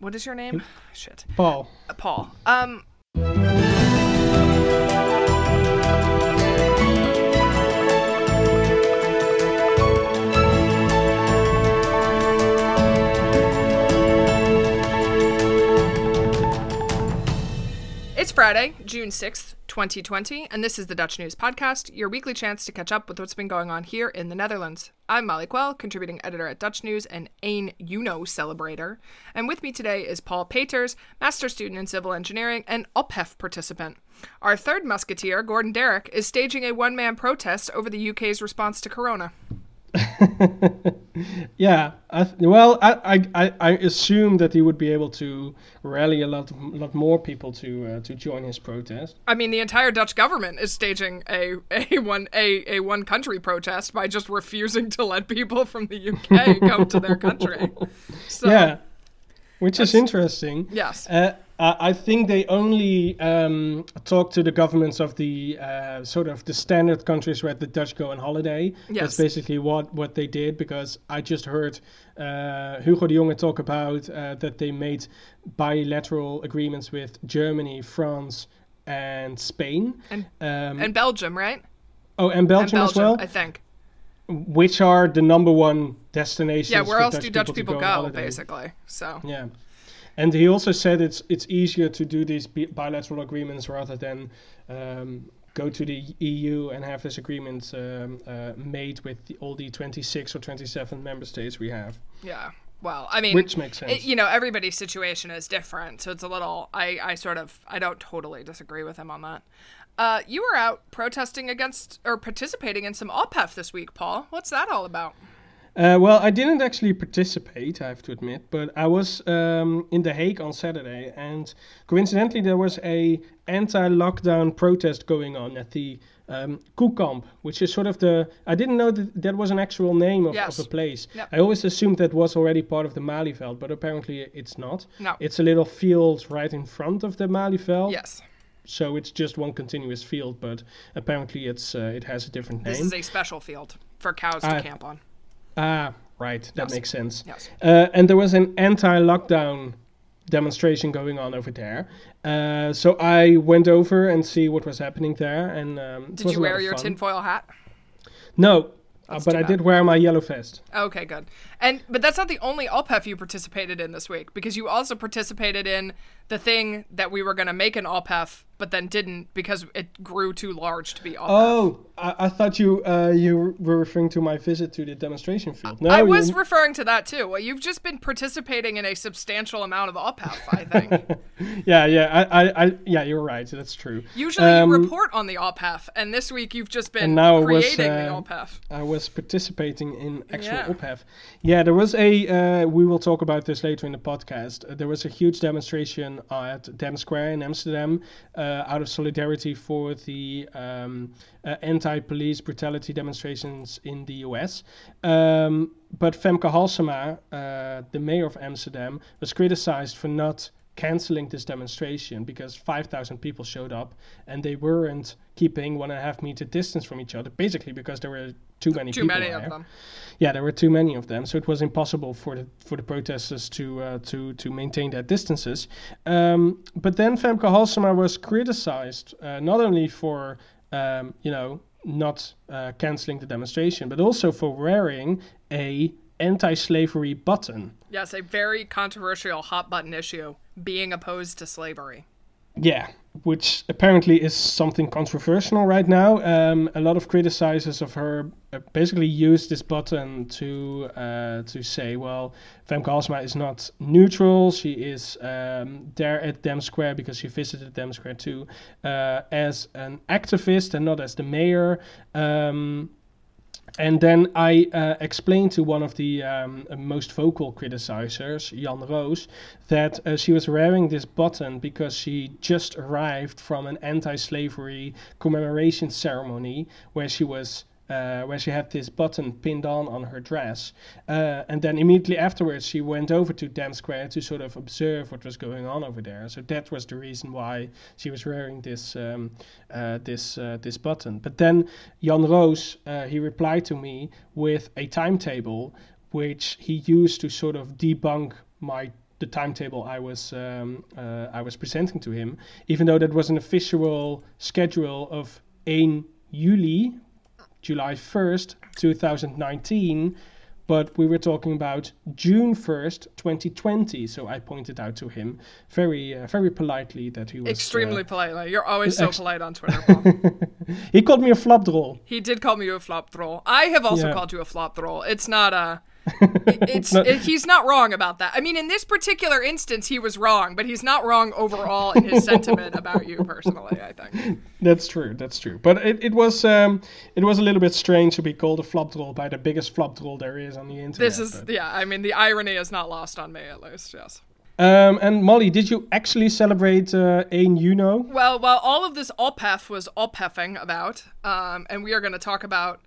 what is your name? Shit. Paul. Uh, Paul. Um. It's Friday, June 6th, 2020, and this is the Dutch News Podcast, your weekly chance to catch up with what's been going on here in the Netherlands. I'm Molly Quell, contributing editor at Dutch News and Ain You Know celebrator. And with me today is Paul Peters, master student in civil engineering and OPHEF participant. Our third musketeer, Gordon Darroch, is staging a one man protest over the UK's response to Corona. yeah, I th- well, I, I I assume that he would be able to rally a lot lot more people to uh, to join his protest. I mean, the entire Dutch government is staging a, a one a, a one country protest by just refusing to let people from the UK come to their country. So, yeah, which is interesting. Yes. Uh, I think they only um, talk to the governments of the uh, sort of the standard countries where the Dutch go on holiday. Yes. That's basically what, what they did because I just heard uh, Hugo de Jonge talk about uh, that they made bilateral agreements with Germany, France, and Spain. And, um, and Belgium, right? oh, and Belgium, and Belgium, as well, I think. which are the number one destinations. Yeah, where else Dutch do Dutch to people on go, basically? So, Yeah, and he also said it's it's easier to do these bilateral agreements rather than um, go to the EU and have this agreement um, uh, made with the, all the 26 or 27 member states we have, yeah. Well, I mean, which makes sense. it, you know, everybody's situation is different, so it's a little. I, I sort of, I don't totally disagree with him on that. Uh, you were out protesting against or participating in some OPHEF this week, Paul. What's that all about? Uh, well, I didn't actually participate, I have to admit, but I was um, in The Hague on Saturday, and coincidentally, there was a anti-lockdown protest going on at the um, Koekamp, which is sort of the. I didn't know that that was an actual name of, Yes. of a place. Yep. I always assumed that was already part of the Malieveld, but apparently it's not. No. It's a little field right in front of the Malieveld. Yes, So it's just one continuous field, but apparently it's uh, it has a different name. this is a special field for cows to Uh, camp on. Ah, right. That Yes. makes sense. Yes. Uh, and there was an anti-lockdown demonstration going on over there. Uh, so I went over and see what was happening there. And um, Did you wear your tinfoil hat? No, uh, but I did wear my yellow vest. Okay, good. And but that's not the only OPHEF you participated in this week because you also participated in the thing that we were going to make an OPHEF but then didn't because it grew too large to be OPHEF. Oh, I, I thought you uh, you were referring to my visit to the demonstration field. No, I was you- referring to that too. Well, you've just been participating in a substantial amount of OPHEF, I think. yeah, yeah, I, I, I, yeah, you're right. That's true. Usually Um, you report on the OPHEF, and this week you've just been now it was, creating the uh, OPHEF. I was participating in actual Yeah. OPHEF. Yeah, there was a. Uh, we will talk about this later in the podcast. Uh, there was a huge demonstration at Dam Square in Amsterdam, uh, out of solidarity for the um, uh, anti-police brutality demonstrations in the U.S. Um, but Femke Halsema, uh, the mayor of Amsterdam, was criticized for not canceling this demonstration because 5,000 people showed up and they weren't keeping one and a half meter distance from each other, basically because there were too many Too people many there. of them. Yeah, there were too many of them, so it was impossible for the for the protesters to uh, to to maintain their distances. Um, but then Femke Halsema was criticized uh, not only for um, you know not uh, canceling the demonstration, but also for wearing a anti-slavery button. Yes, a very controversial hot button issue being opposed to slavery. Yeah, which apparently is something controversial right now. Um, a lot of criticizers of her uh, basically use this button to uh, to say, well, Femke Halsema is not neutral. She is um, there at Dam Square because she visited Dam Square too, uh, as an activist and not as the mayor. Um, and then I uh, explained to one of the um, most vocal criticizers, Jan Roos, that uh, she was wearing this button because she just arrived from an anti-slavery commemoration ceremony where she was uh, where she had this button pinned on on her dress. Uh, and then immediately afterwards, she went over to Dam Square to sort of observe what was going on over there. So that was the reason why she was wearing this um, uh, this uh, this button. But then Jan Roos, uh, he replied to me with a timetable, which he used to sort of debunk my the timetable I was um, uh, I was presenting to him, even though that was an official schedule of 1 juli, July 1st, 2019 but we were talking about June 1st, 2020. So I pointed out to him very, uh, very politely that he was extremely uh, politely. You're always so ex- polite on Twitter, he called me a flop flapdrol. he did call me a flop troll. I have also Yeah. called you a flop troll. It's not a. It's it- he's not wrong about that. I mean, in this particular instance, he was wrong, but he's not wrong overall in his sentiment about you personally. I think. That's true. That's true. But it, it was um, it was a little bit strange to be called a flop troll by the biggest flop troll there is on the internet. This is but- yeah. I mean, the irony is not lost on me at least. Yes. Um, and Molly, did you actually celebrate uh, Ain Juno? Well, while all of this OPHEF was OPHEFing about, um, and we are going to talk about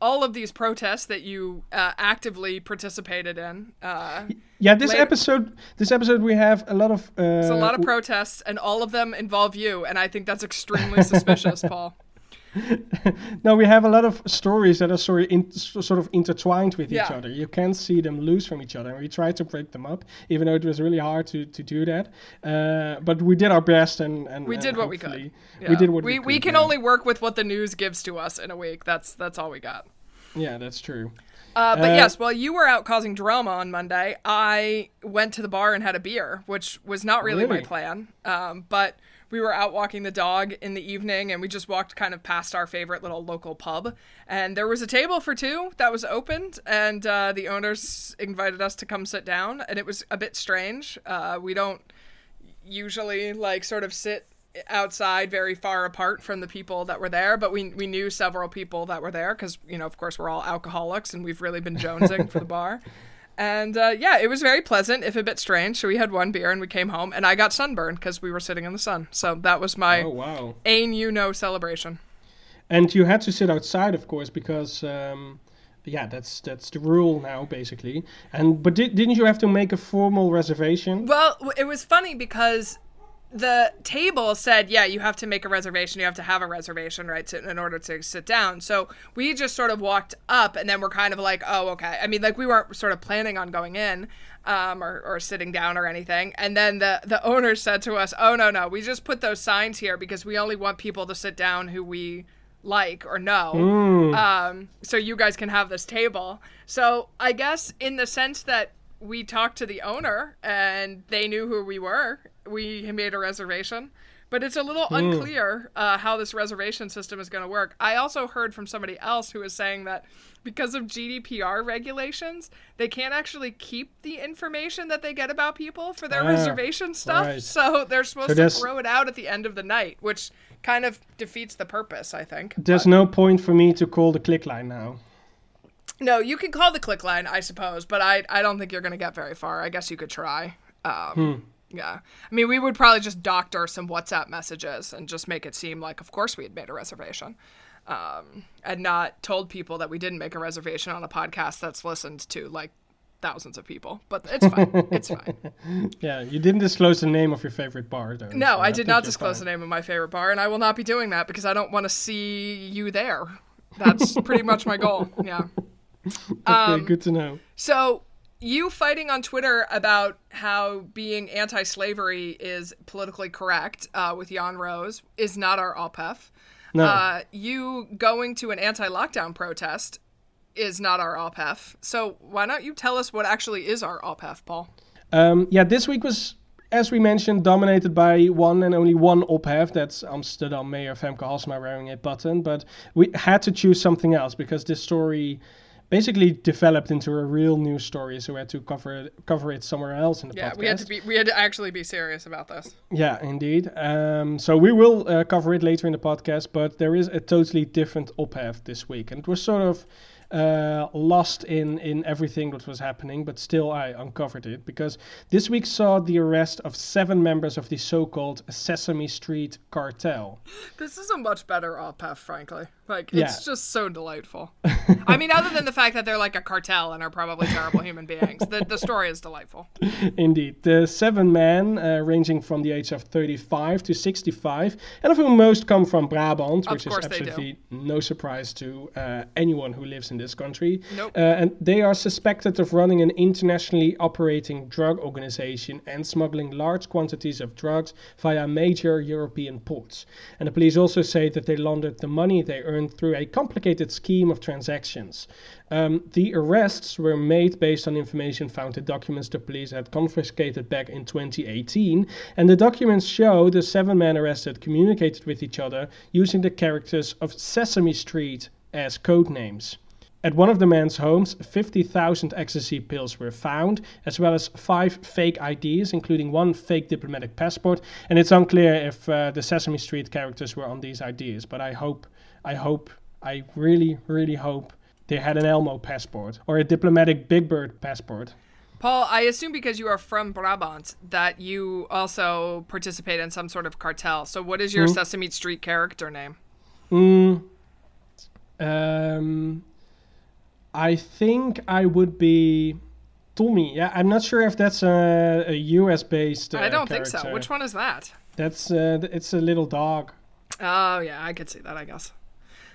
all of these protests that you uh, actively participated in. Uh, Yeah, this Later. episode, this episode, we have a lot of. Uh, There's a lot of protests, and all of them involve you, and I think that's extremely suspicious, Paul. no, we have a lot of stories that are sort of, in, sort of intertwined with each other. You can't see them loose from each other. And we tried to break them up, even though it was really hard to, to do that. Uh, but we did our best, and, and We and did what we could. Yeah. We did what we, we, could. we can yeah. only work with what the news gives to us in a week. That's that's all we got. Yeah, that's true. Uh, but Uh, yes, while you were out causing drama on Monday, I went to the bar and had a beer, which was not really, my plan. Um, but we were out walking the dog in the evening, and we just walked kind of past our favorite little local pub, and there was a table for two that was opened, and uh, the owners invited us to come sit down, and it was a bit strange. Uh, we don't usually like sort of sit outside very far apart from the people that were there but we we knew several people that were there because you know of course we're all alcoholics and we've really been jonesing for the bar and uh, yeah it was very pleasant if a bit strange so we had one beer and we came home and i got sunburned because we were sitting in the sun so that was my Oh wow! ain you know celebration And you had to sit outside, of course, because um, yeah, that's that's the rule now, basically. And but did, didn't you have to make a formal reservation? Well, it was funny because the table said, yeah, you have to make a reservation. You have to have a reservation, right, to, in order to sit down. So we just sort of walked up and then we're kind of like, oh, okay. I mean, like we weren't sort of planning on going in um, or, or sitting down or anything. And then the, the owner said to us, oh, no, no, we just put those signs here because we only want people to sit down who we like or know. Um, so you guys can have this table. So I guess in the sense that we talked to the owner and they knew who we were, we made a reservation. But it's a little unclear uh, how this reservation system is going to work. I also heard from somebody else who was saying that because of GDPR regulations, they can't actually keep the information that they get about people for their Ah, reservation stuff. right. So they're supposed So to throw it out at the end of the night, which kind of defeats the purpose, I think. There's no point for me to call the click line now. No, you can call the click line, I suppose, but I I don't think you're going to get very far. I guess you could try. Um, Yeah. I mean, we would probably just doctor some WhatsApp messages and just make it seem like, of course, we had made a reservation. Um, and not told people that we didn't make a reservation on a podcast that's listened to like thousands of people. But it's fine. it's fine. Yeah, you didn't disclose the name of your favorite bar, though. No, so I did not disclose fine. the name of my favorite bar, and I will not be doing that because I don't want to see you there. That's pretty much my goal. Yeah. Um, Okay, good to know. So you fighting on Twitter about how being anti-slavery is politically correct uh, with Jan Roos is not our OPHEF. No, Uh, you going to an anti-lockdown protest is not our OPHEF. So why don't you tell us what actually is our OPHEF, Paul? um, yeah, this week was, as we mentioned, dominated by one and only one ophef. That's Amsterdam Mayor Femke Halsema wearing a button. But we had to choose something else because this story basically developed into a real news story. So we had to cover it, cover it somewhere else in the Yeah, podcast. we had to be we had to actually be serious about this. Yeah, indeed. Um, so we will uh, cover it later in the podcast, but there is a totally different ophef this week, and it was sort of uh, lost in in everything that was happening, but still I uncovered it because this week saw the arrest of seven members of the so-called Sesame Street cartel. This is a much better OPEF, frankly. Like Yeah. it's just so delightful. I mean, other than the fact that they're like a cartel and are probably terrible human beings, the the story is delightful. Indeed, the seven men, uh, ranging from the age of 35 to 65, and of whom most come from Brabant, Of which is course they do. absolutely no surprise to uh, anyone who lives in this country. Nope. Uh, and they are suspected of running an internationally operating drug organization and smuggling large quantities of drugs via major European ports. And the police also say that they laundered the money they earned through a complicated scheme of transactions. Um, the arrests were made based on information found in documents the police had confiscated back in 2018, and the documents show the seven men arrested communicated with each other using the characters of Sesame Street as code names. At one of the man's homes, 50,000 ecstasy pills were found, as well as five fake IDs, including one fake diplomatic passport. And it's unclear if uh, the Sesame Street characters were on these IDs, but I hope, I hope, I really, really hope they had an Elmo passport or a diplomatic Big Bird passport. Paul, I assume because you are from Brabant that you also participate in some sort of cartel. So, what is your Hmm? Sesame Street character name? Mm, um, I think I would be Tommie. Yeah, I'm not sure if that's a, a US based. Uh, I don't think so. Which one is that? That's uh, it's a little dog. Oh yeah, I could see that. I guess.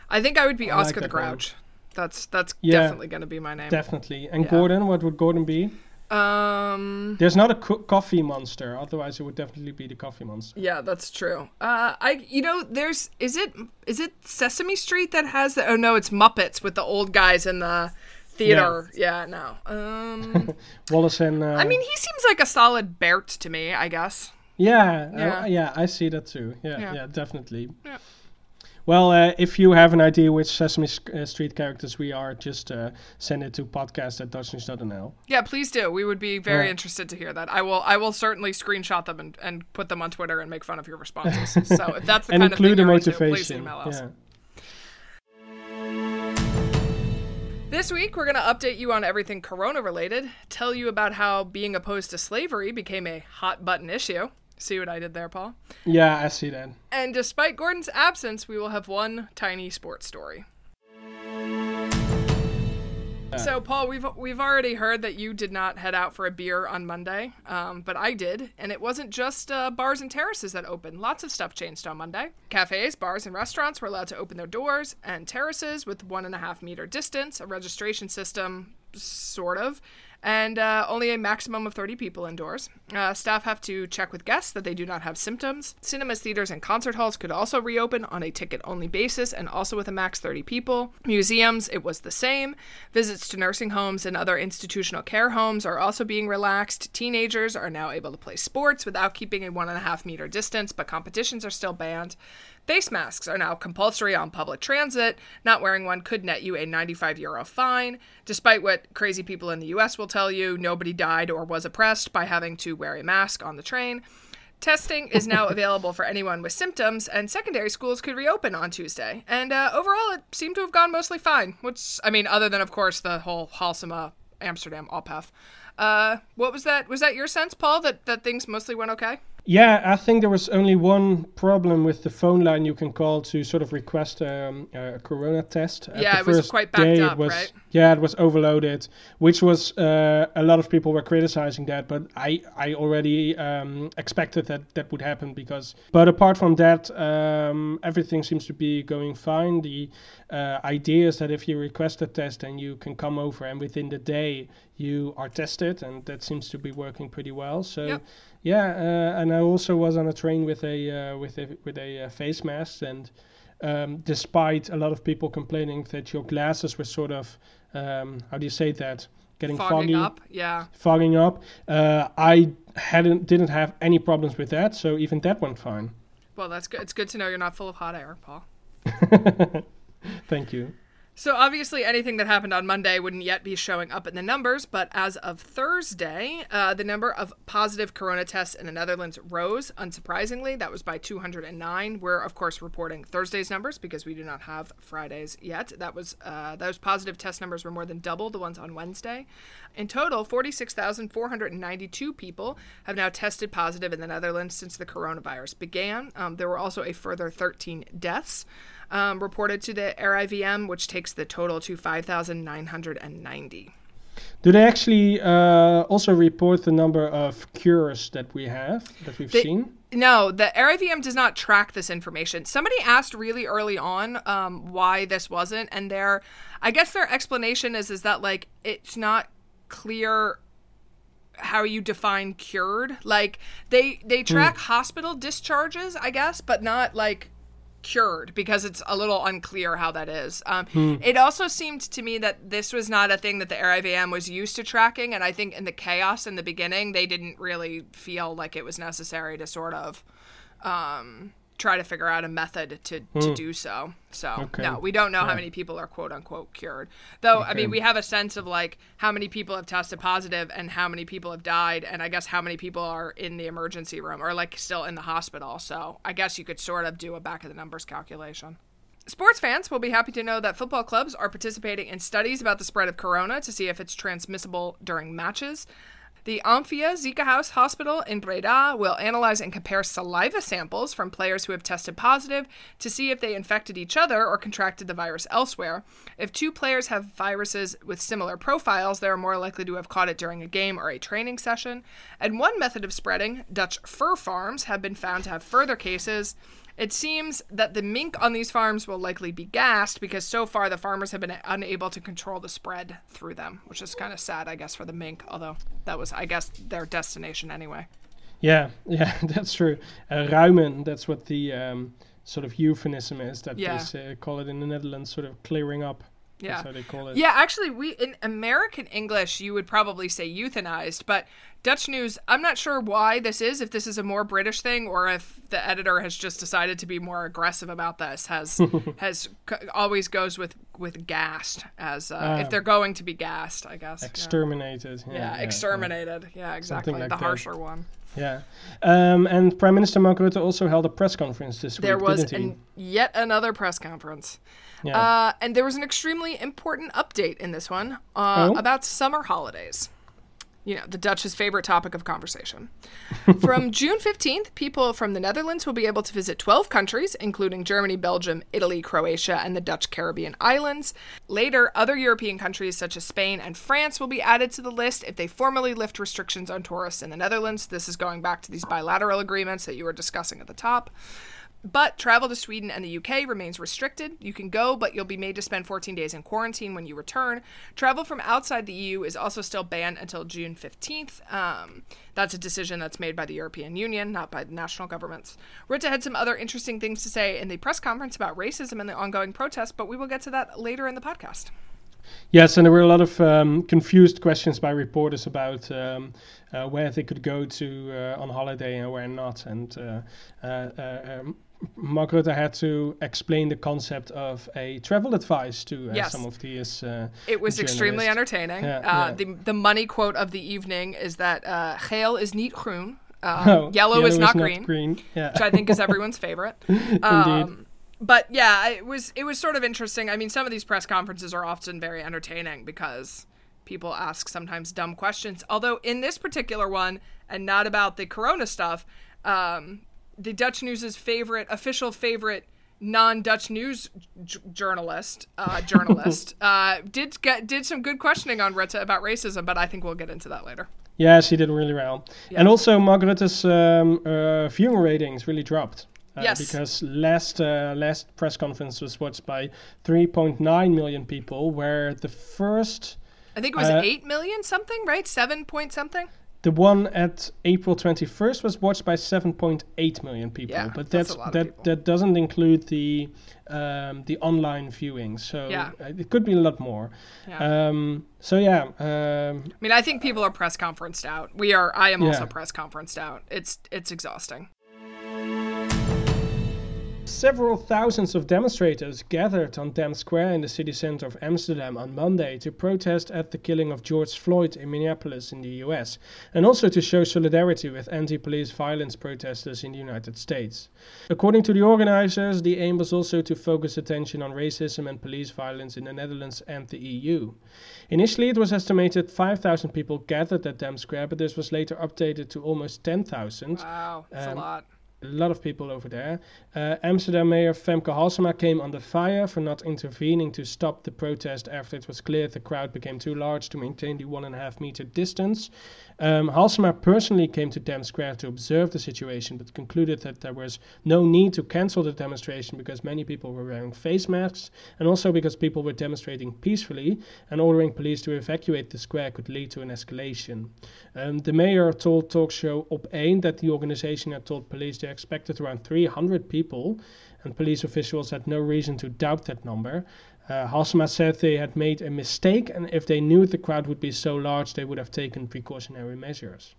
I think I would be I like Oscar the that one. Grouch. That's that's Yeah. definitely going to be my name. Definitely. And Yeah. Gordon, what would Gordon be? Um. There's not a co- coffee monster. Otherwise, it would definitely be the coffee monster. Yeah, that's true. Uh, I you know there's is it is it Sesame Street that has the oh no it's Muppets with the old guys in the theater. Yeah, yeah no. Um, Wallace and. Uh, I mean he seems like a solid Bert to me. I guess. Yeah, Yeah. uh, yeah, I see that too. Yeah, Yeah. yeah, definitely. Yeah. Well, uh, if you have an idea which Sesame uh, Street characters we are, just uh, send it to podcast at dutchnews.nl. Yeah, please do. We would be very Yeah. interested to hear that. I will. I will certainly screenshot them and, and put them on Twitter and make fun of your responses. so if that's the And kind of thing include a into, please motivation. email us. Yeah. This week, we're going to update you on everything Corona related, tell you about how being opposed to slavery became a hot button issue. See what I did there, Paul? yeah, I see that. And despite Gordon's absence, we will have one tiny sports story. So, Paul, we've we've already heard that you did not head out for a beer on Monday, um, but I did, and it wasn't just uh, bars and terraces that opened. Lots of stuff changed on Monday. Cafes, bars, and restaurants were allowed to open their doors, and terraces with one and a half meter distance, a registration system, sort of, and uh, only a maximum of 30 people indoors. Uh, staff have to check with guests that they do not have symptoms. Cinemas, theaters, and concert halls could also reopen on a ticket only basis and also with a max 30 people. Museums, it was the same. Visits to nursing homes and other institutional care homes are also being relaxed. Teenagers are now able to play sports without keeping a one and a half meter distance, but competitions are still banned. Face masks are now compulsory on public transit. Not wearing one could net you a 95 euro fine. Despite what crazy people in the US will tell you, nobody died or was oppressed by having to wear a mask on the train. Testing is now available for anyone with symptoms, and secondary schools could reopen on Tuesday. And uh, overall, it seemed to have gone mostly fine. Which, I mean, other than, of course, the whole Halsema Amsterdam ophef. Uh, what was that? Was that your sense, Paul, that, that things mostly went okay? Yeah, I think there was only one problem with the phone line you can call to sort of request um, a corona test. At Yeah, it was quite backed up, was, right? Yeah, it was overloaded, which was uh, a lot of people were criticizing that, but I I already um, expected that that would happen because. But apart from that, um, everything seems to be going fine. The uh, idea is that if you request a test, then you can come over, and within the day you are tested, and that seems to be working pretty well. So. Yep. Yeah, uh, and I also was on a train with a uh, with a with a uh, face mask, and um, despite a lot of people complaining that your glasses were sort of um, how do you say that getting Fogging foggy, up, yeah. fogging up, uh, I hadn't didn't have any problems with that, so even that went fine. Well, that's good. It's good to know you're not full of hot air, Paul. Thank you. So obviously, anything that happened on Monday wouldn't yet be showing up in the numbers, but as of Thursday, uh, the number of positive corona tests in the Netherlands rose. Unsurprisingly, that was by 209. We're of course reporting Thursday's numbers because we do not have Fridays yet. That was uh, those positive test numbers were more than double the ones on Wednesday. In total, 46,492 people have now tested positive in the Netherlands since the coronavirus began. Um, there were also a further 13 deaths um, reported to the RIVM, which takes the total to 5,990. Do they actually uh, also report the number of cures that we have that we've They- seen? No, the RIVM does not track this information. Somebody asked really early on um, why this wasn't, and their, I guess their explanation is is that like it's not clear how you define cured. Like they they track hospital discharges, I guess, but not like cured because it's a little unclear how that is. Um, It also seemed to me that this was not a thing that the RIVM was used to tracking, and I think in the chaos in the beginning, they didn't really feel like it was necessary to sort of um, try to figure out a method to, to hmm. do so. So Okay. no, we don't know how many people are quote unquote cured. Though I mean, we have a sense of like how many people have tested positive and how many people have died, and I guess how many people are in the emergency room or like still in the hospital. So I guess you could sort of do a back of the numbers calculation. Sports fans will be happy to know that football clubs are participating in studies about the spread of corona to see if it's transmissible during matches. The Amphia Ziekenhuis Hospital in Breda will analyze and compare saliva samples from players who have tested positive to see if they infected each other or contracted the virus elsewhere. If two players have viruses with similar profiles, they are more likely to have caught it during a game or a training session. And one method of spreading, Dutch fur farms, have been found to have further cases. It seems that the mink on these farms will likely be gassed because so far the farmers have been unable to control the spread through them, which is kind of sad, I guess, for the mink, although that was, I guess, their destination anyway. Yeah, yeah, that's true. Uh, ruimen, that's what the um, sort of euphemism is that Yeah. they say, call it in the Netherlands, sort of clearing up. Yeah. That's how they call it. Yeah, actually, we in American English, you would probably say euthanized, but Dutch news, I'm not sure why this is. If this is a more British thing, or if the editor has just decided to be more aggressive about this, has has always goes with with gassed as uh, Ah. if they're going to be gassed, I guess. Exterminated. Yeah, Yeah, exterminated. Yeah, exactly. like the that. harsher one. Yeah. Um, and Prime Minister Mark Rutte also held a press conference this There week, There was an, yet another press conference. Yeah. Uh, and there was an extremely important update in this one uh, Oh? about summer holidays. You know, the Dutch's favorite topic of conversation. from June 15th, people from the Netherlands will be able to visit 12 countries, including Germany, Belgium, Italy, Croatia, and the Dutch Caribbean islands. Later, other European countries such as Spain and France will be added to the list if they formally lift restrictions on tourists in the Netherlands. This is going back to these bilateral agreements that you were discussing at the top. But travel to Sweden and the UK remains restricted. You can go, but you'll be made to spend 14 days in quarantine when you return. Travel from outside the EU is also still banned until June 15th. Um, that's a decision that's made by the European Union, not by the national governments. Rutte had some other interesting things to say in the press conference about racism and the ongoing protests, but we will get to that later in the podcast. Yes, and there were a lot of um, confused questions by reporters about um, uh, where they could go to uh, on holiday and where not. And uh, uh, uh, um, Mark Rutte had to explain the concept of a travel advice to uh, Yes. some of these. Uh, It was extremely entertaining. Yeah, uh, yeah. The, the money quote of the evening is that uh, geel is niet groen, uh, Oh, yellow, is not green. Yeah. which I think is everyone's favorite. Um, but yeah, it was it was sort of interesting. I mean, some of these press conferences are often very entertaining because people ask sometimes dumb questions. Although in this particular one, and not about the Corona stuff, um, the Dutch News's favorite official favorite non-Dutch news j- journalist uh, journalist uh, did get did some good questioning on Rutte about racism, but I think we'll get into that later. Yeah, she did really well. And also, Mark Rutte's um, uh, viewing ratings really dropped. Uh, Yes. Because last uh, last press conference was watched by 3.9 million people, where the first, I think it was Uh, eight million something, right? Seven point something. The one at April 21st was watched by 7.8 million people. Yeah, but that's that's, that people. that doesn't include the um, the online viewing. So Yeah. uh, it could be a lot more. Yeah. Um, so yeah, um, I mean, I think people are press conferenced out. We are. I am also press conferenced out. It's it's exhausting. Several thousands of demonstrators gathered on Dam Square in the city center of Amsterdam on Monday to protest at the killing of George Floyd in Minneapolis in the US, and also to show solidarity with anti police violence protesters in the United States. According to the organizers, the aim was also to focus attention on racism and police violence in the Netherlands and the EU. Initially, it was estimated 5,000 people gathered at Dam Square, but this was later updated to almost 10,000 Wow, that's Um, a lot. A lot of people over there. Uh, Amsterdam Mayor Femke Halsema came under fire for not intervening to stop the protest after it was clear the crowd became too large to maintain the one and a half meter distance. Um, Halsema personally came to Dam Square to observe the situation, but concluded that there was no need to cancel the demonstration because many people were wearing face masks and also because people were demonstrating peacefully, and ordering police to evacuate the square could lead to an escalation. Um, the mayor told talk show Op 1 that the organization had told police they expected around 300 people, and police officials had no reason to doubt that number. Uh, Halsema said they had made a mistake, and if they knew the crowd would be so large, they would have taken precautionary measures.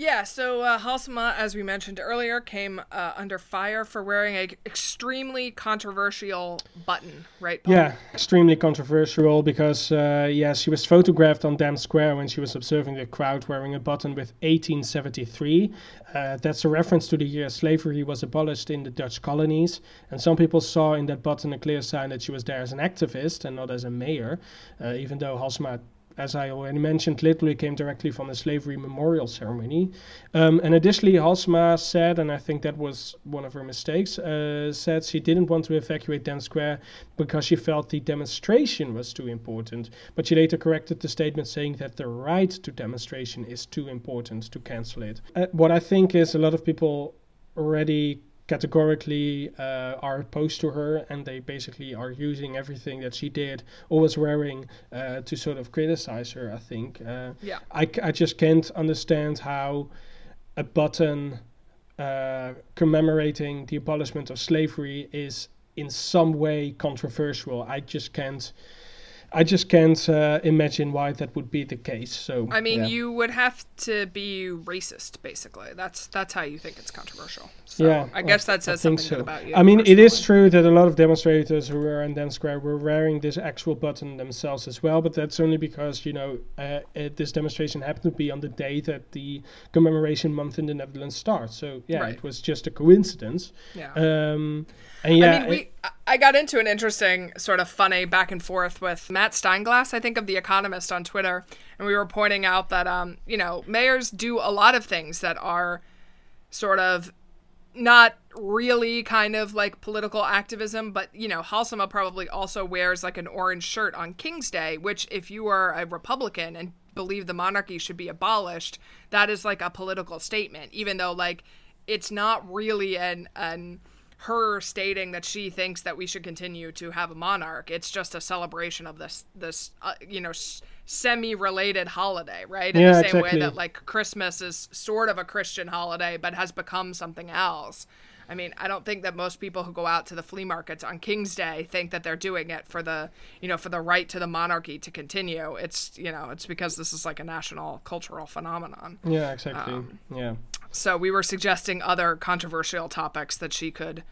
Yeah, so uh, Halsema, as we mentioned earlier, came uh, under fire for wearing a extremely controversial button, right? Paul? Yeah, extremely controversial because, uh, yeah, she was photographed on Dam Square when she was observing the crowd wearing a button with 1873. Uh, that's a reference to the year slavery was abolished in the Dutch colonies, and some people saw in that button a clear sign that she was there as an activist and not as a mayor, uh, even though Halsema as I already mentioned, literally came directly from the slavery memorial ceremony. Um, and additionally, Halsema said, and I think that was one of her mistakes, uh, said she didn't want to evacuate Dam Square because she felt the demonstration was too important. But she later corrected the statement saying that the right to demonstration is too important to cancel it. Uh, what I think is a lot of people already categorically uh, are opposed to her and they basically are using everything that she did or was wearing uh, to sort of criticize her i think. Uh, yeah. I, I just can't understand how a button uh, commemorating the abolishment of slavery is in some way controversial. I just can't I just can't uh, imagine why that would be the case. So I mean, yeah. you would have to be racist, basically. That's that's how you think it's controversial. So yeah, I guess that says something so. about you. I mean, personally. it is true that a lot of demonstrators who were in Dam Square were wearing this actual button themselves as well, but that's only because you know uh, it, this demonstration happened to be on the day that the commemoration month in the Netherlands starts. So yeah, right. it was just a coincidence. Yeah. Um, and yeah, I mean, we. I got into an interesting sort of funny back and forth with Matt Steinglass, I think of The Economist on Twitter, and we were pointing out that um, you know, mayors do a lot of things that are sort of not really kind of like political activism, but you know, Halsema probably also wears like an orange shirt on King's Day, which if you are a Republican and believe the monarchy should be abolished, that is like a political statement, even though like it's not really an an her stating that she thinks that we should continue to have a monarch. It's just a celebration of this this uh, you know s- semi-related holiday, right? In yeah, the same exactly. way that like Christmas is sort of a Christian holiday but has become something else. I mean, I don't think that most people who go out to the flea markets on King's Day think that they're doing it for the, you know, for the right to the monarchy to continue. It's, you know, it's because this is like a national cultural phenomenon. Yeah, exactly. Um, yeah. So we were suggesting other controversial topics that she could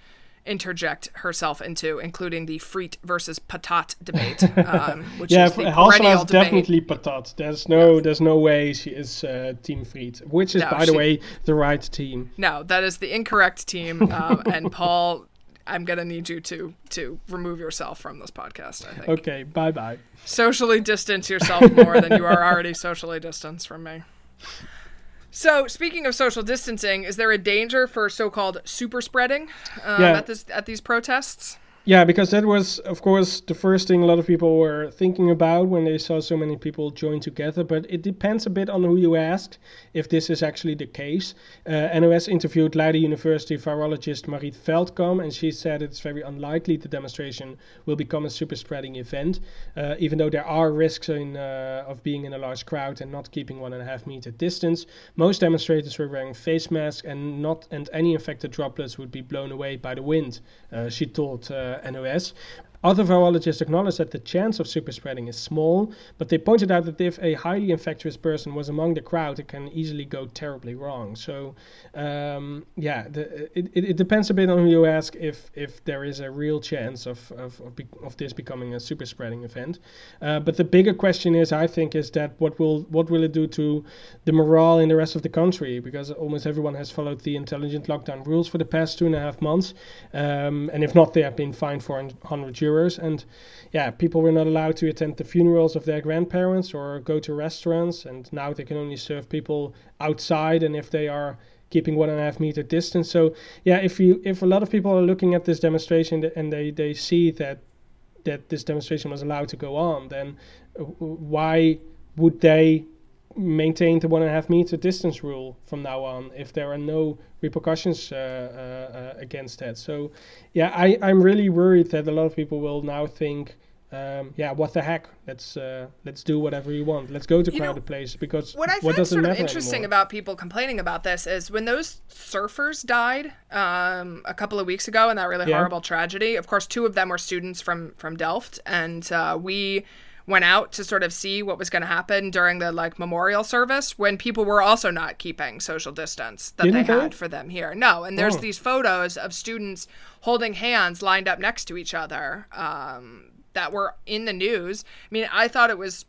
interject herself into, including the friet versus patat debate, um, which yeah, is the perennial debate. definitely patat. There's no, yeah. there's no way she is uh, team friet, which is, no, by she, the way, the right team. No, that is the incorrect team. Um, and Paul, I'm gonna need you to to remove yourself from this podcast. I think. Okay, bye bye. Socially distance yourself more than you are already socially distanced from me. So, speaking of social distancing, is there a danger for so-called super spreading um, yeah. at this at these protests? Yeah, because that was, of course, the first thing a lot of people were thinking about when they saw so many people join together. But it depends a bit on who you ask if this is actually the case. Uh, NOS interviewed Leiden University virologist Marit Veldkamp, and she said it's very unlikely the demonstration will become a super spreading event, uh, even though there are risks in, uh, of being in a large crowd and not keeping one and a half meter distance. Most demonstrators were wearing face masks, and not and any infected droplets would be blown away by the wind. Uh, she told. Uh, NOS. Other virologists acknowledge that the chance of super spreading is small, but they pointed out that if a highly infectious person was among the crowd, it can easily go terribly wrong. So, um, yeah, the, it, it, depends a bit on who you ask if, if there is a real chance of, of, of, be, of this becoming a super spreading event. Uh, but the bigger question is, I think, is that what will what will it do to the morale in the rest of the country? Because almost everyone has followed the intelligent lockdown rules for the past two and a half months, um, and if not, they have been fined for 100 euros and yeah, people were not allowed to attend the funerals of their grandparents or go to restaurants, and now they can only serve people outside. And if they are keeping one and a half meter distance. So yeah, if you if a lot of people are looking at this demonstration and they they see that that this demonstration was allowed to go on, then uh, why would they maintain the one and a half meter distance rule from now on if there are no repercussions uh, uh, uh, against that? So, yeah, I, I'm really worried that a lot of people will now think um, yeah, what the heck? Let's uh, let's do whatever you want. Let's go to you crowded places because what I what find sort of interesting anymore? about people complaining about this is when those surfers died um, a couple of weeks ago in that really yeah. horrible tragedy. Of course, two of them were students from from Delft, and uh, we went out to sort of see what was going to happen during the like memorial service when people were also not keeping social distance that Didn't they had for them here. No, and there's oh. these photos of students holding hands lined up next to each other. Um, that were in the news. I mean, I thought it was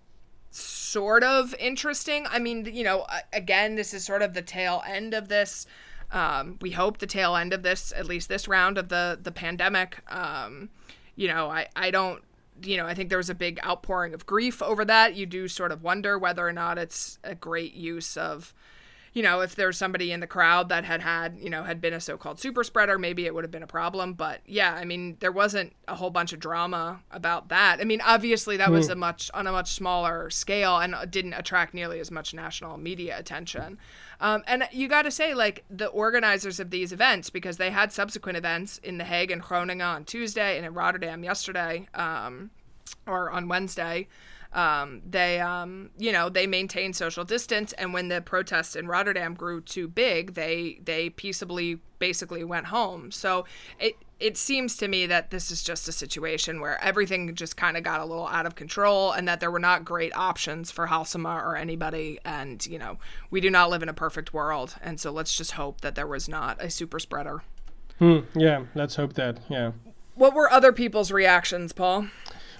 sort of interesting. I mean, you know, again, this is sort of the tail end of this. Um, we hope the tail end of this, at least this round of the the pandemic. Um, you know, I I don't. You know, I think there was a big outpouring of grief over that. You do sort of wonder whether or not it's a great use of you know, if there's somebody in the crowd that had had, you know, had been a so-called super spreader, maybe it would have been a problem. But yeah, I mean, there wasn't a whole bunch of drama about that. I mean, obviously that was hmm. a much on a much smaller scale and didn't attract nearly as much national media attention. Um, and you got to say, like the organizers of these events, because they had subsequent events in The Hague and Groningen on Tuesday and in Rotterdam yesterday, um, or on Wednesday um, they um, you know they maintained social distance and when the protests in Rotterdam grew too big they they peaceably basically went home. So it it seems to me that this is just a situation where everything just kind of got a little out of control and that there were not great options for Halsema or anybody and you know we do not live in a perfect world and so let's just hope that there was not a super spreader. Hmm, yeah let's hope that yeah. What were other people's reactions paul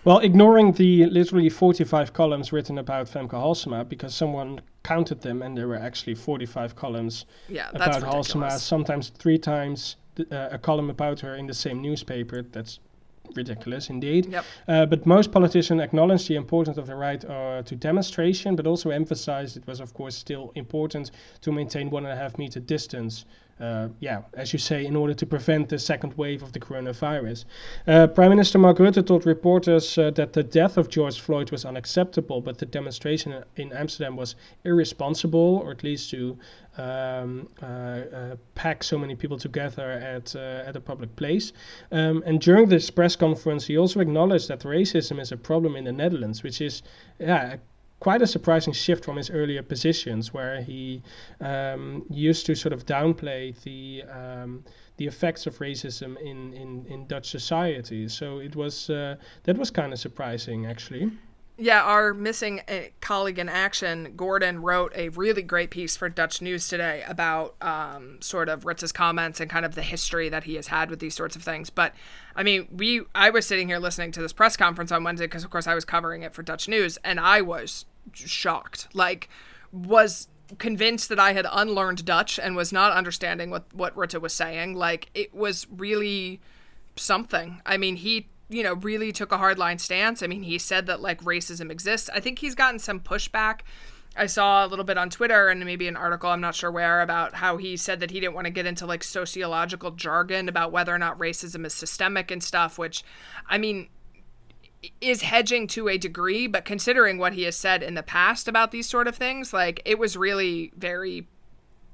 well, ignoring the literally 45 columns written about Femke Halsema, because someone counted them and there were actually 45 columns yeah, about Halsema, sometimes three times uh, a column about her in the same newspaper. That's ridiculous indeed. Yep. Uh, but most politicians acknowledge the importance of the right uh, to demonstration, but also emphasized it was, of course, still important to maintain one and a half meter distance uh, yeah, as you say, in order to prevent the second wave of the coronavirus. Uh, Prime Minister Mark Rutte told reporters uh, that the death of George Floyd was unacceptable, but the demonstration in Amsterdam was irresponsible, or at least to um, uh, uh, pack so many people together at uh, at a public place. Um, and during this press conference, he also acknowledged that racism is a problem in the Netherlands, which is yeah quite a surprising shift from his earlier positions, where he um, used to sort of downplay the um, the effects of racism in, in, in Dutch society. So it was uh, that was kind of surprising, actually. Yeah, our missing uh, colleague in action, Gordon, wrote a really great piece for Dutch News today about um, sort of Rutte's comments and kind of the history that he has had with these sorts of things. But I mean, we I was sitting here listening to this press conference on Wednesday because, of course, I was covering it for Dutch News, and I was shocked. Like, was convinced that I had unlearned Dutch and was not understanding what what Rutte was saying. Like, it was really something. I mean, he you know, really took a hardline stance. I mean, he said that like racism exists. I think he's gotten some pushback. I saw a little bit on Twitter and maybe an article, I'm not sure where, about how he said that he didn't want to get into like sociological jargon about whether or not racism is systemic and stuff, which, I mean, is hedging to a degree, but considering what he has said in the past about these sort of things, like it was really very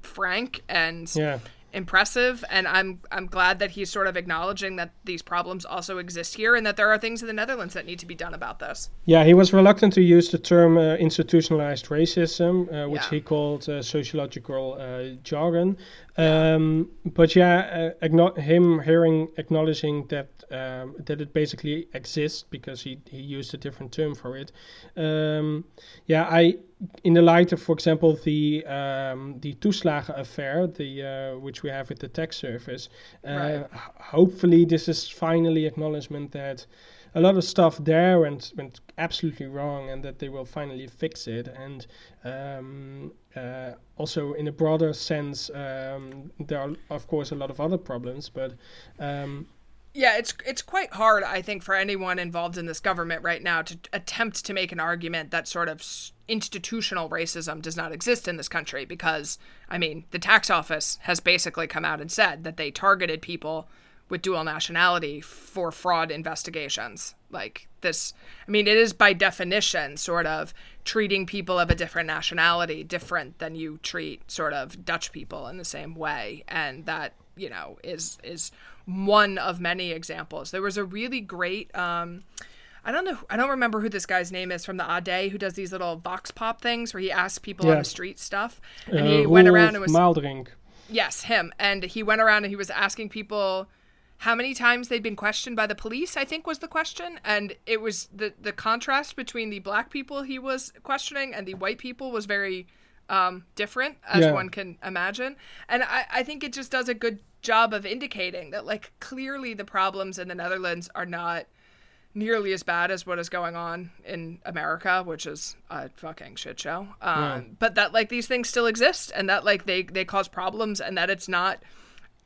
frank and yeah impressive and I'm I'm glad that he's sort of acknowledging that these problems also exist here and that there are things in the Netherlands that need to be done about this. Yeah, he was reluctant to use the term uh, institutionalized racism, uh, which yeah. he called uh, sociological uh, jargon. Um, but yeah, uh, him hearing acknowledging that um, that it basically exists because he, he used a different term for it. Um, yeah, I in the light of, for example, the um, the toeslagen affair, the uh, which we have with the tax service. Uh, right. Hopefully, this is finally acknowledgement that a lot of stuff there went went absolutely wrong, and that they will finally fix it. And um, uh, also, in a broader sense, um, there are of course a lot of other problems, but um, Yeah, it's it's quite hard, I think, for anyone involved in this government right now to attempt to make an argument that sort of institutional racism does not exist in this country because, I mean, the tax office has basically come out and said that they targeted people with dual nationality for fraud investigations. Like this, I mean, it is by definition sort of treating people of a different nationality different than you treat sort of Dutch people in the same way. And that, you know, is, is one of many examples. There was a really great, um, I don't know. I don't remember who this guy's name is from the AD who does these little vox pop things where he asks people yeah. on the street stuff, and uh, he went around and was Maldering. Yes, him, and he went around and he was asking people how many times they'd been questioned by the police. I think was the question, and it was the the contrast between the black people he was questioning and the white people was very um, different, as yeah. one can imagine. And I, I think it just does a good job of indicating that like clearly the problems in the Netherlands are not nearly as bad as what is going on in America, which is a fucking shit show. Um, yeah. But that like these things still exist, and that like they they cause problems, and that it's not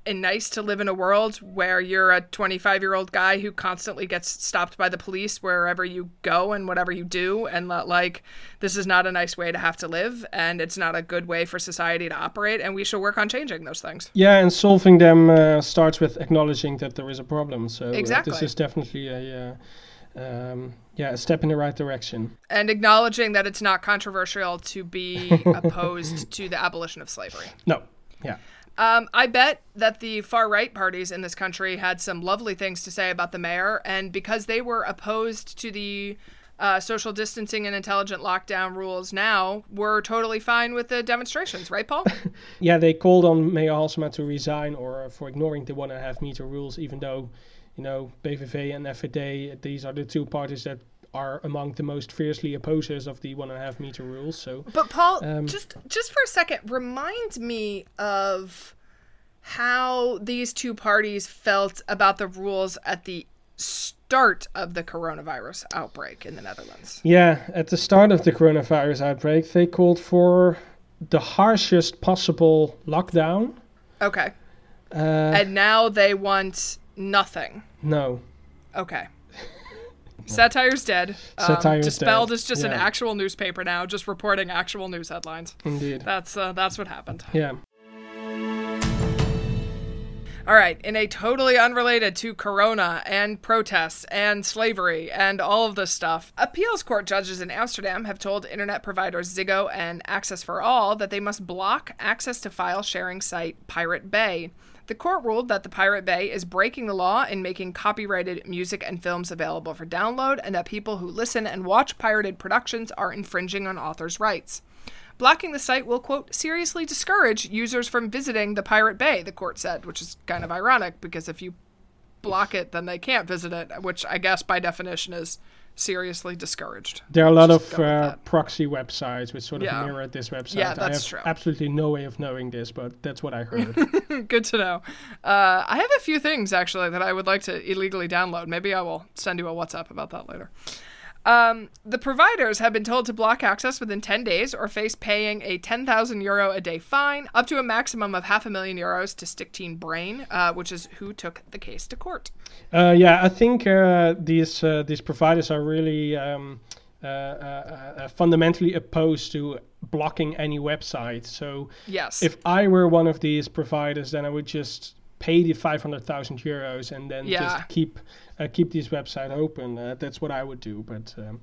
and nice to live in a world where you're a 25 year old guy who constantly gets stopped by the police wherever you go and whatever you do and like this is not a nice way to have to live and it's not a good way for society to operate and we should work on changing those things yeah and solving them uh, starts with acknowledging that there is a problem so exactly. Uh, this is definitely a uh, um, yeah, a step in the right direction. And acknowledging that it's not controversial to be opposed to the abolition of slavery. No. Yeah. Um, I bet that the far right parties in this country had some lovely things to say about the mayor, and because they were opposed to the uh, social distancing and intelligent lockdown rules now, we're totally fine with the demonstrations, right, Paul? yeah, they called on Mayor Halsema to resign or for ignoring the one and a half meter rules, even though you know, PVV and FVD, these are the two parties that are among the most fiercely opposers of the one and a half meter rules. So, but Paul, um, just just for a second, remind me of how these two parties felt about the rules at the start of the coronavirus outbreak in the Netherlands. Yeah, at the start of the coronavirus outbreak, they called for the harshest possible lockdown. Okay. Uh, and now they want Nothing. No. Okay. Satire's dead. Um, Satire's Dispelled dead. is just yeah. an actual newspaper now, just reporting actual news headlines. Indeed. That's uh, that's what happened. Yeah. All right, in a totally unrelated to corona and protests and slavery and all of this stuff, appeals court judges in Amsterdam have told internet providers Ziggo and XS4ALL that they must block access to file sharing site Pirate Bay. The court ruled that the Pirate Bay is breaking the law in making copyrighted music and films available for download, and that people who listen and watch pirated productions are infringing on authors' rights. Blocking the site will, quote, seriously discourage users from visiting the Pirate Bay, the court said, which is kind of ironic because if you block it, then they can't visit it, which I guess by definition is seriously discouraged. There are a lot Just of uh, proxy websites which sort of yeah. mirror this website. Yeah, that's I have true. absolutely no way of knowing this, but that's what I heard. Good to know. Uh, I have a few things actually that I would like to illegally download. Maybe I will send you a WhatsApp about that later. Um, the providers have been told to block access within 10 days or face paying a 10,000 euro a day fine, up to a maximum of half a million euros to Stichting Brein, uh, which is who took the case to court. Uh, yeah, I think uh, these uh, these providers are really um, uh, uh, fundamentally opposed to blocking any website. So yes, if I were one of these providers, then I would just pay the 500,000 euros and then yeah. just keep uh, keep this website open. Uh, that's what I would do. But um,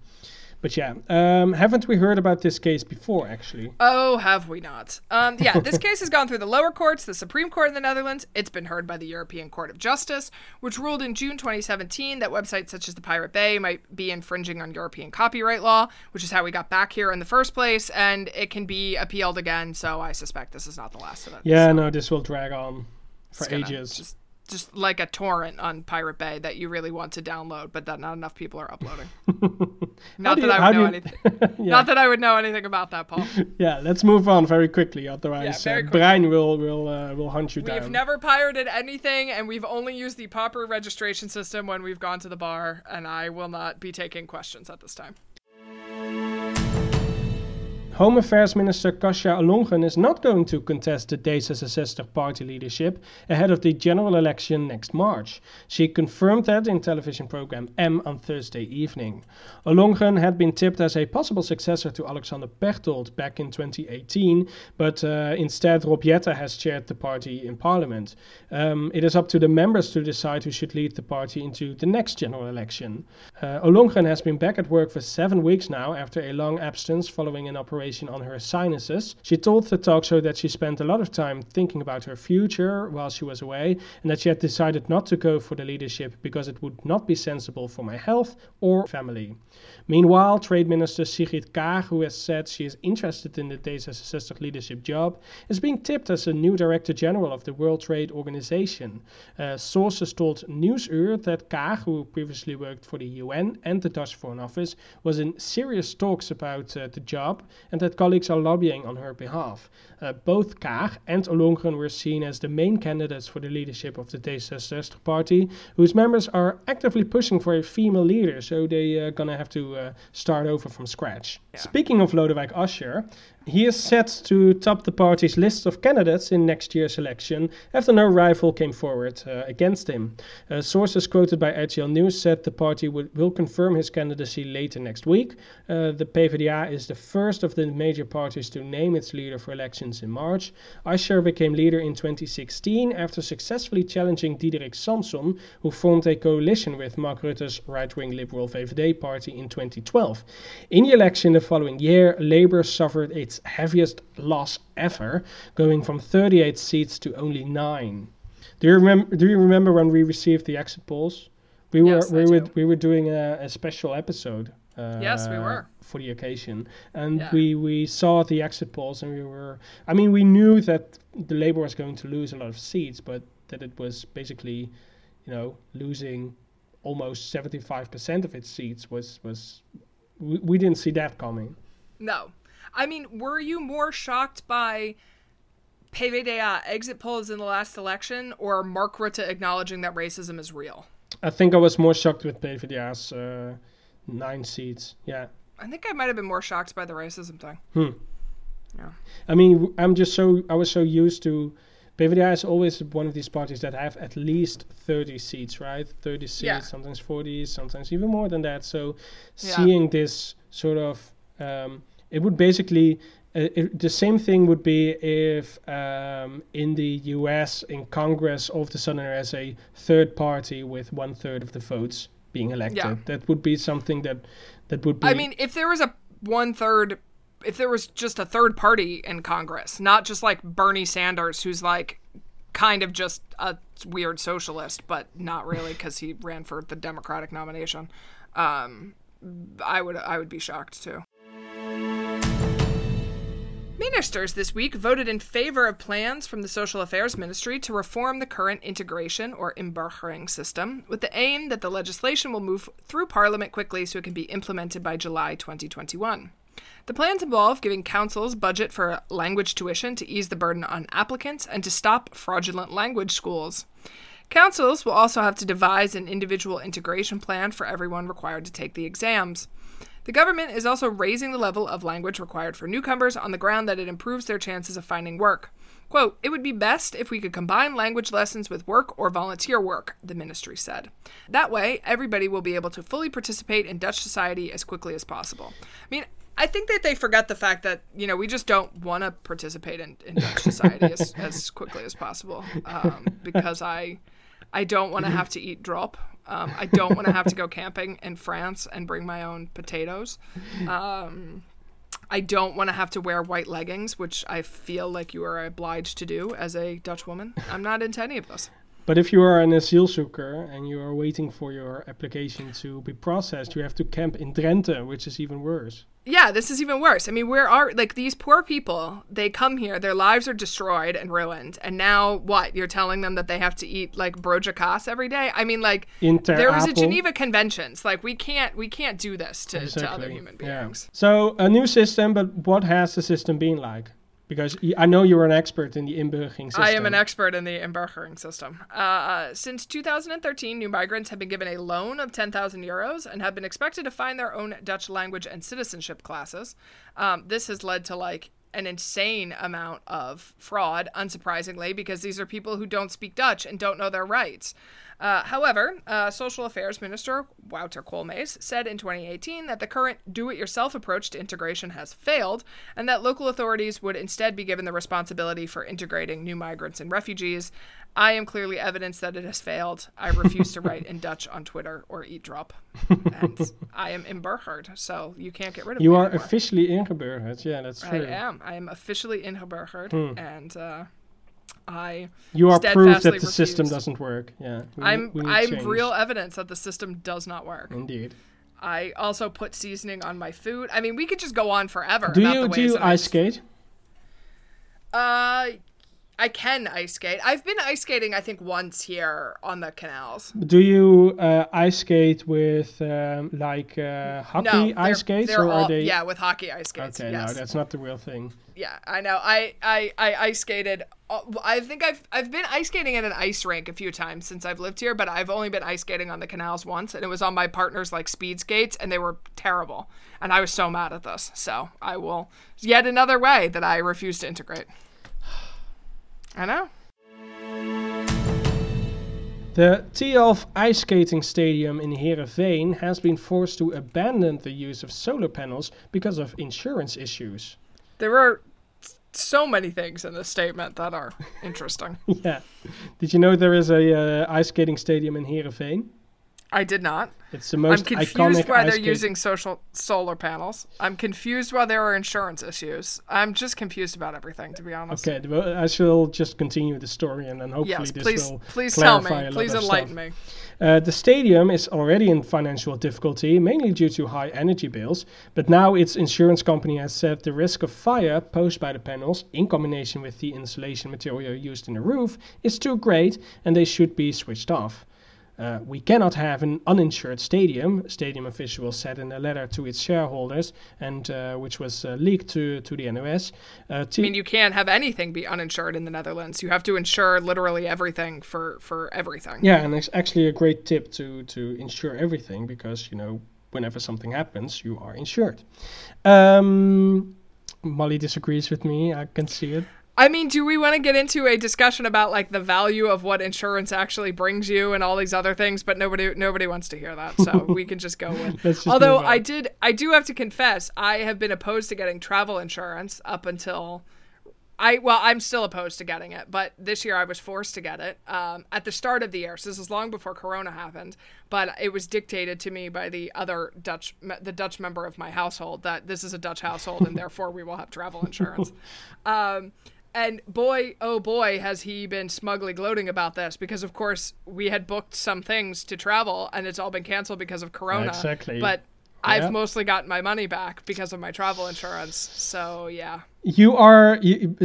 but yeah, um, haven't we heard about this case before? Actually. Oh, have we not? Um, yeah, this case has gone through the lower courts, the Supreme Court in the Netherlands. It's been heard by the European Court of Justice, which ruled in June 2017 that websites such as the Pirate Bay might be infringing on European copyright law, which is how we got back here in the first place, and it can be appealed again. So I suspect this is not the last of it. Yeah, so. no, this will drag on for ages. Just just like a torrent on Pirate Bay that you really want to download, but that not enough people are uploading. not that I would know you, anything. yeah. Not that I would know anything about that, Paul. Yeah, let's move on very quickly. Otherwise, yeah, very uh, Brein will will uh, will hunt you we've down. We've never pirated anything, and we've only used the pauper registration system when we've gone to the bar. And I will not be taking questions at this time. Home Affairs Minister Kajsa Ollongren is not going to contest the D66 party leadership ahead of the general election next March. She confirmed that in television program M on Thursday evening. Ollongren had been tipped as a possible successor to Alexander Pechtold back in 2018, but uh, instead Rob Jetten has chaired the party in parliament. Um, it is up to the members to decide who should lead the party into the next general election. Uh, has been back at work for seven weeks now after a long absence following an operation on her sinuses. She told the talk show that she spent a lot of time thinking about her future while she was away and that she had decided not to go for the leadership because it would not be sensible for my health or family. Meanwhile, Trade Minister Sigrid Kaag, who has said she is interested in the D66 leadership job, is being tipped as a new Director General of the World Trade Organization. Uh, sources told Nieuwsuur that Kaag, who previously worked for the UN and the Dutch Foreign Office, was in serious talks about uh, the job and that colleagues are lobbying on her behalf. Uh, both Kaag and Ollongren were seen as the main candidates for the leadership of the D66 party, whose members are actively pushing for a female leader, so they are uh, gonna have to uh, start over from scratch. Yeah. Speaking of Lodewijk Asscher, he is set to top the party's list of candidates in next year's election after no rival came forward uh, against him. Uh, sources quoted by RTL News said the party would, will confirm his candidacy later next week. Uh, the PvdA is the first of the major parties to name its leader for elections in March. Asscher became leader in 2016 after successfully challenging Diederik Samsom, who formed a coalition with Mark Rutte's right-wing Liberal VVD party in 2012. In the election the following year, Labour suffered its heaviest loss ever, going from 38 seats to only nine. Do you remember? Do you remember when we received the exit polls? We were yes, we were we were doing a, a special episode. Uh, yes, we were for the occasion, and yeah. we we saw the exit polls, and we were. I mean, we knew that the Labour was going to lose a lot of seats, but that it was basically, you know, losing almost seventy five percent of its seats was was. We, we didn't see that coming. No, I mean, were you more shocked by PvdA exit polls in the last election or Mark Rutte acknowledging that racism is real? I think I was more shocked with PvdA's uh, nine seats. Yeah. I think I might have been more shocked by the racism thing. Hmm. Yeah. I mean, I'm just so I was so used to PvdA is always one of these parties that have at least 30 seats, right? 30 seats, yeah. sometimes 40, sometimes even more than that. So yeah. seeing this sort of um, it would basically uh, it, the same thing would be if um, in the U.S. in Congress all of a sudden there is a third party with one third of the votes being elected. Yeah. That would be something that that would be. I mean, if there was a one third, if there was just a third party in Congress, not just like Bernie Sanders, who's like kind of just a weird socialist, but not really because he ran for the Democratic nomination. Um, I would I would be shocked too. Ministers this week voted in favor of plans from the Social Affairs Ministry to reform the current integration or inburgering system, with the aim that the legislation will move through Parliament quickly so it can be implemented by July 2021. The plans involve giving councils budget for language tuition to ease the burden on applicants and to stop fraudulent language schools. Councils will also have to devise an individual integration plan for everyone required to take the exams. The government is also raising the level of language required for newcomers on the ground that it improves their chances of finding work. Quote, it would be best if we could combine language lessons with work or volunteer work, the ministry said. That way, everybody will be able to fully participate in Dutch society as quickly as possible. I mean, I think that they forget the fact that, you know, we just don't want to participate in, in Dutch society as, as quickly as possible um, because I. I don't want to have to eat drop um, I don't want to have to go camping in France and bring my own potatoes. Um, I don't want to have to wear white leggings, which I feel like you are obliged to do as a Dutch woman. I'm not into any of this. But if you are an asylum seeker and you are waiting for your application to be processed, you have to camp in Drenthe, which is even worse. Yeah, this is even worse. I mean, where are like these poor people? They come here, their lives are destroyed and ruined, and now what? You're telling them that they have to eat like broodje kaas every day? I mean, like Inter there was a Geneva Convention. Conventions. Like we can't we can't do this to, exactly. to other human beings. Yeah. So a new system, but what has the system been like? Because I know you're an expert in the inburgering system. I am an expert in the embarking system. Uh, since 2013, new migrants have been given a loan of 10,000 euros and have been expected to find their own Dutch language and citizenship classes. Um, this has led to like an insane amount of fraud, unsurprisingly, because these are people who don't speak Dutch and don't know their rights. Uh, however, uh, Social Affairs Minister Wouter Koolmees said in 2018 that the current do it yourself approach to integration has failed and that local authorities would instead be given the responsibility for integrating new migrants and refugees. I am clearly evidence that it has failed. I refuse to write in Dutch on Twitter or eat drop. And I am in inburgered, so you can't get rid of You me You are anymore. officially ingeburgerd. Yeah, that's true. I am. I am officially ingeburgered, and uh, I You are proof that Steadfastly the system doesn't work. Yeah. we I'm we I'm change. real evidence that the system does not work. Indeed. I also put seasoning on my food. I mean, we could just go on forever. Do about you the do you ice skate? Uh, I can ice skate. I've been ice skating, I think, once here on the canals. Do you uh, ice skate with um, like uh, hockey No, ice skates, or all are they? yeah with hockey ice skates. Okay, yes. no, that's not the real thing. Yeah, I know. I I I ice skated. uh, I think I've I've been ice skating at an ice rink a few times since I've lived here, but I've only been ice skating on the canals once, and it was on my partner's like speed skates, and they were terrible, and I was so mad at this. So I will yet another way that I refuse to integrate. I know. The Thialf Ice Skating Stadium in Heerenveen has been forced to abandon the use of solar panels because of insurance issues. There are so many things in this statement that are interesting. yeah. Did you know there is a uh, ice skating stadium in Heerenveen? I did not. It's the most. I'm confused why they're using social solar panels. I'm confused why there are insurance issues. I'm just confused about everything, to be honest. Okay, well, I shall just continue the story and then hopefully Yes, this please, will please tell me. Please enlighten me. Uh, the stadium is already in financial difficulty, mainly due to high energy bills, but now its insurance company has said the risk of fire posed by the panels, in combination with the insulation material used in the roof, is too great and they should be switched off. Uh, we cannot have an uninsured stadium, stadium officials said in a letter to its shareholders, and uh, which was uh, leaked to, to the NOS. Uh, I mean, you can't have anything be uninsured in the Netherlands. You have to insure literally everything for, for everything. Yeah, and it's actually a great tip to to insure everything because you know whenever something happens, you are insured. Um, Molly disagrees with me. I can see it. I mean, do we want to get into a discussion about like the value of what insurance actually brings you and all these other things? But nobody nobody wants to hear that, so we can just go with. Just Although. I did, I do have to confess, I have been opposed to getting travel insurance up until. I well, I'm still opposed to getting it, but this year I was forced to get it um, at the start of the year. So this is long before Corona happened, but it was dictated to me by the other Dutch, the Dutch member of my household that this is a Dutch household and therefore we will have travel insurance. um, and boy, oh boy, has he been smugly gloating about this because, of course, we had booked some things to travel and it's all been canceled because of Corona. Exactly. But Yeah. I've mostly gotten my money back because of my travel insurance. So yeah, You are you,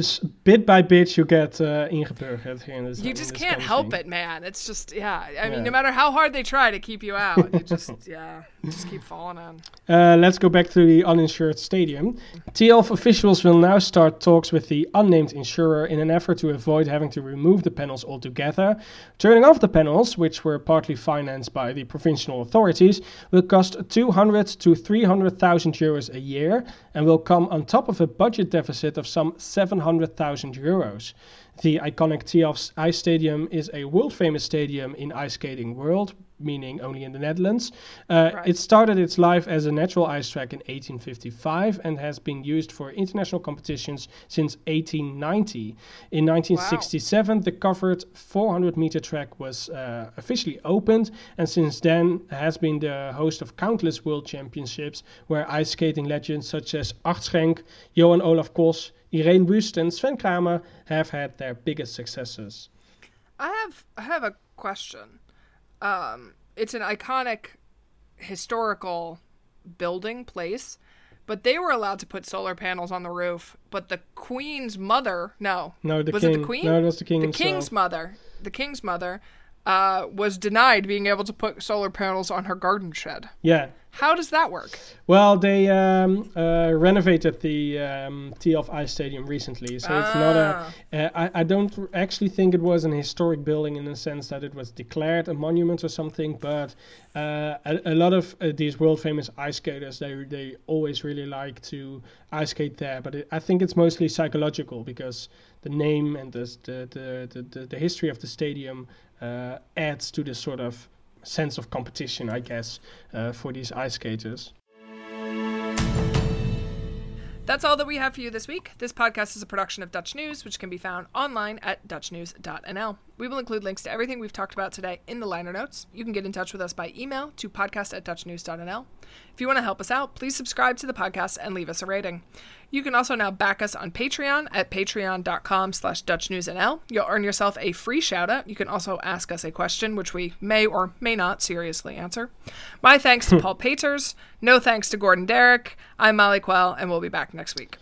bit by bit you get uh, ingeburgerd here in this. you just can't help it, man. It's just yeah. I mean, no matter how hard they try to keep you out, you just yeah, just keep falling in. Uh, let's go back to the uninsured stadium. Thialf officials will now start talks with the unnamed insurer in an effort to avoid having to remove the panels altogether. Turning off the panels, which were partly financed by the provincial authorities, will cost 200 to 300,000 euros a year and will come on top of a budget deficit of some 700,000 euros. The iconic Thialf's Ice Stadium is a world famous stadium in ice skating world, meaning only in the Netherlands. Uh, Right. It started its life as a natural ice track in 1855 and has been used for international competitions since 1890. In 1967, the covered 400 meter track was uh, officially opened, and since then has been the host of countless world championships where ice skating legends such as Ard Schenk, Johann Olav Koss, Ireen Wüst, and Sven Kramer have had their biggest successes. I have I have a question. Um, it's an iconic historical building place, but they were allowed to put solar panels on the roof. But the queen's mother, no, No, the was king. it the queen? No, it was the king the himself. king's mother. The king's mother uh, was denied being able to put solar panels on her garden shed. Yeah, How does that work? Well, they um, uh, renovated the um, T Ice Stadium recently, so it's not a. Ah. Uh, I, I don't r- actually think it was an historic building in the sense that it was declared a monument or something, but uh, a, a lot of uh, these world famous ice skaters they they always really like to ice skate there. But it, I think it's mostly psychological because the name and the the, the, the, the history of the stadium uh, adds to this sort of sense of competition, I guess, uh, for these ice skaters. That's all that we have for you this week. This podcast is a production of Dutch News, which can be found online at dutchnews.nl. We will include links to everything we've talked about today in the liner notes. You can get in touch with us by email to podcast at dutchnews.nl. If you want to help us out, please subscribe to the podcast and leave us a rating. You can also now back us on Patreon at patreon.com slash dutchnewsnl. You'll earn yourself a free shout out. You can also ask us a question, which we may or may not seriously answer. My thanks to Paul Paters. No thanks to Gordon Darroch. I'm Molly Quell, and we'll be back next week.